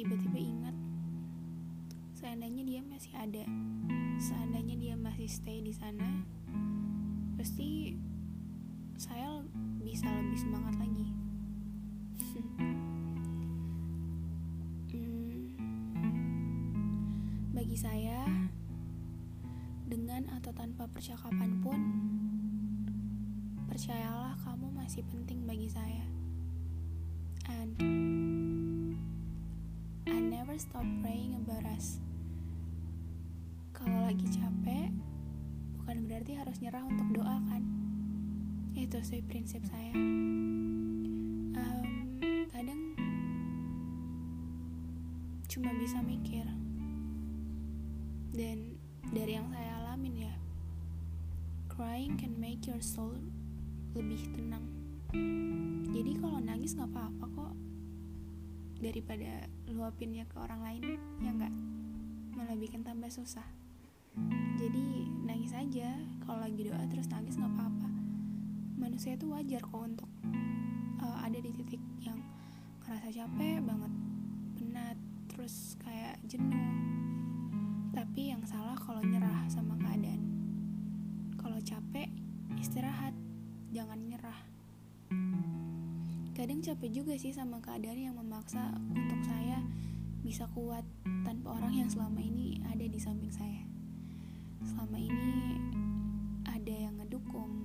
tiba-tiba ingat seandainya dia masih ada seandainya dia masih stay di sana pasti saya bisa lebih semangat lagi. Hmm, bagi saya dengan atau tanpa percakapan pun percayalah kamu masih penting bagi saya. And I never stop praying about us. Kalau lagi capek bukan berarti harus nyerah untuk doa kan? Itu sih prinsip saya. Um, kadang cuma bisa mikir. Dan dari yang saya alamin ya crying can make your soul lebih tenang. Jadi kalau nangis nggak apa-apa kok daripada luapinnya ke orang lain ya nggak? Malah bikin tambah susah. Jadi nangis aja. Kalau lagi doa terus nangis nggak apa-apa. Manusia itu wajar kok untuk uh, ada di titik yang ngerasa capek banget penat terus kayak jenuh. Tapi yang salah kalau nyerah sama keadaan. Kalau capek istirahat. Jangan nyerah kadang capek juga sih sama keadaan yang memaksa untuk saya bisa kuat tanpa orang yang selama ini ada di samping saya. Selama ini ada yang ngedukung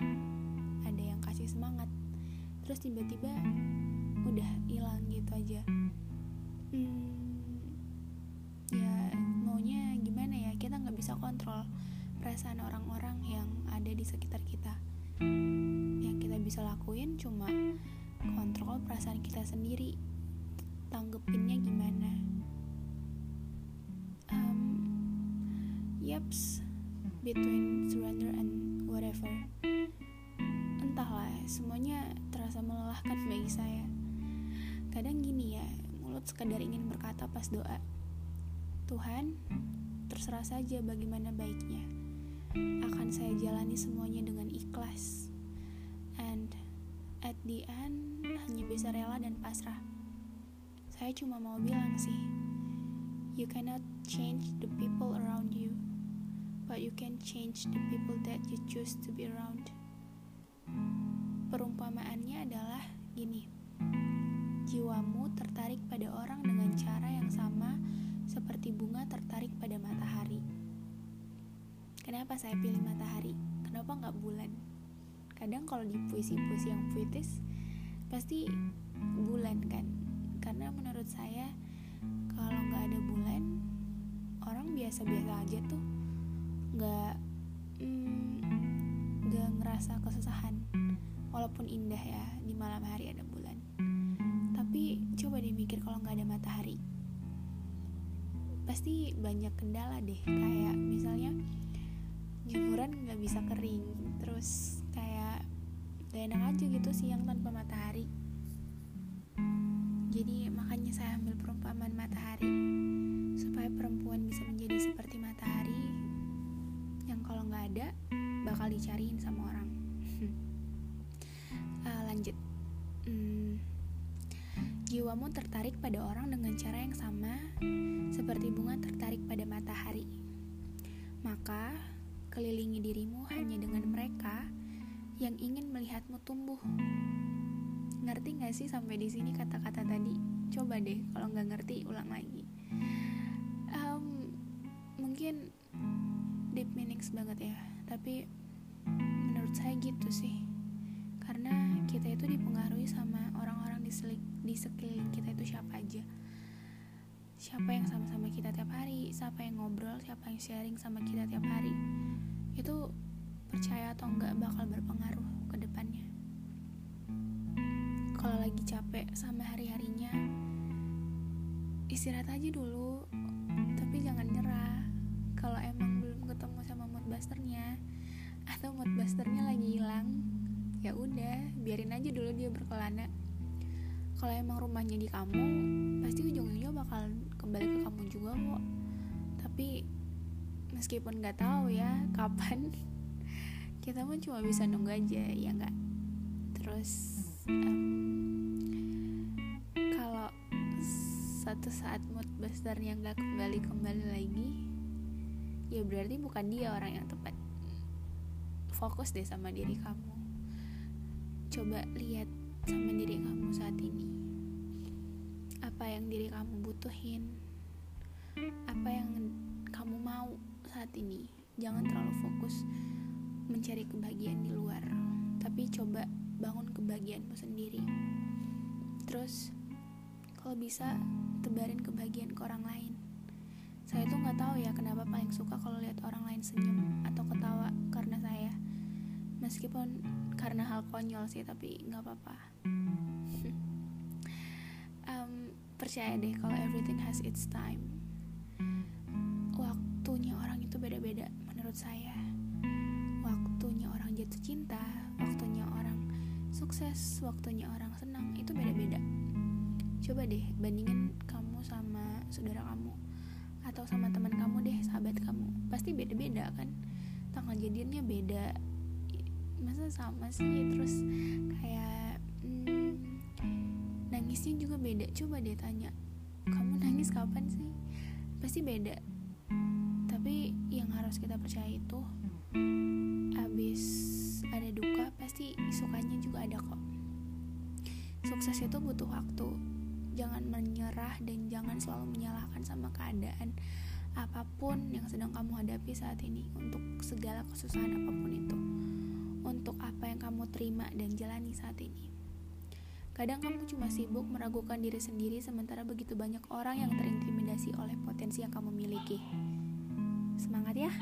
ada yang kasih semangat terus tiba-tiba udah hilang gitu aja. Hmm, ya maunya gimana ya? Kita nggak bisa kontrol perasaan orang-orang yang ada di sekitar kita. Yang kita bisa lakuin cuma kontrol perasaan kita sendiri tanggepinnya gimana um, yaps between surrender and whatever. Entahlah, semuanya terasa melelahkan bagi saya. Kadang gini ya, mulut sekadar ingin berkata pas doa. Tuhan, terserah saja bagaimana baiknya. Akan saya jalani semuanya dengan ikhlas. And end, hanya bisa rela dan pasrah. Saya cuma mau bilang sih, you cannot change the people around you but you can change the people that you choose to be around. Perumpamaannya adalah gini. Jiwamu tertarik pada orang dengan cara yang sama seperti bunga tertarik pada matahari. Kenapa saya pilih matahari? Kenapa nggak bulan? Kadang kalau di puisi-puisi yang puitis pasti bulan kan? Karena menurut saya kalau nggak ada bulan, orang biasa-biasa aja tuh nggak mm, nggak ngerasa kesusahan. Walaupun indah ya di malam hari ada bulan. Tapi coba deh mikir kalau nggak ada matahari. Pasti banyak kendala deh kayak misalnya jemuran nggak bisa kering terus gak enak aja gitu siang tanpa matahari. Jadi makanya saya ambil perumpamaan matahari supaya perempuan bisa menjadi seperti matahari kalau nggak ada bakal dicariin sama orang. Uh, lanjut. Hmm, jiwamu tertarik pada orang dengan cara yang sama seperti bunga tertarik pada matahari. Maka kelilingi dirimu hanya dengan mereka yang ingin melihatmu tumbuh. Ngerti gak sih sampai di sini kata-kata tadi? Coba deh kalau nggak ngerti ulang lagi. Um, mungkin deep meanings banget ya tapi menurut saya gitu sih. Karena kita itu dipengaruhi sama orang-orang di, di sekeliling kita itu siapa aja. Siapa yang sama-sama kita tiap hari siapa yang ngobrol siapa yang sharing sama kita tiap hari. Itu percaya atau enggak bakal berpengaruh ke depannya. Kalau lagi capek sama hari-harinya istirahat aja dulu tapi jangan nyerah. Kalau emang ketemu sama moodbusternya atau moodbusternya lagi hilang ya udah biarin aja dulu dia berkelana. Kalau emang rumahnya di kamu pasti ujung-ujungnya bakal kembali ke kamu juga kok. Tapi meskipun nggak tahu ya kapan kita pun cuma bisa nunggu aja ya nggak? Terus um, kalau suatu saat mood boosternya nggak kembali kembali lagi ya berarti bukan dia orang yang tepat. Fokus deh sama diri kamu. Coba lihat sama diri kamu saat ini. Apa yang diri kamu butuhin? Apa yang kamu mau saat ini? Jangan terlalu fokus mencari kebahagiaan di luar tapi coba bangun kebahagiaanmu sendiri. Terus kalau bisa tebarin kebahagiaan ke orang lain. Saya tuh nggak tahu ya kenapa paling suka kalau lihat orang lain senyum atau ketawa karena saya. Meskipun karena hal konyol sih tapi nggak apa-apa. Um, percaya deh kalau everything has its time. Waktunya orang itu beda-beda menurut saya jatuh cinta waktunya orang sukses waktunya orang senang itu beda-beda. Coba deh bandingin kamu sama saudara kamu atau sama teman kamu deh sahabat kamu. Pasti beda-beda kan? Tanggal jadiannya beda. Masa sama sih? Terus kayak hmm, nangisnya juga beda. Coba deh tanya kamu nangis kapan sih? Pasti beda. Tapi yang harus kita percaya itu abis ada duka pasti sukanya juga ada kok. Sukses itu butuh waktu. Jangan menyerah dan jangan selalu menyalahkan sama keadaan apa pun yang sedang kamu hadapi saat ini untuk segala kesusahan apa pun itu. Untuk apa yang kamu terima dan jalani saat ini. Kadang kamu cuma sibuk meragukan diri sendiri sementara begitu banyak orang yang terintimidasi oleh potensi yang kamu miliki. Semangat ya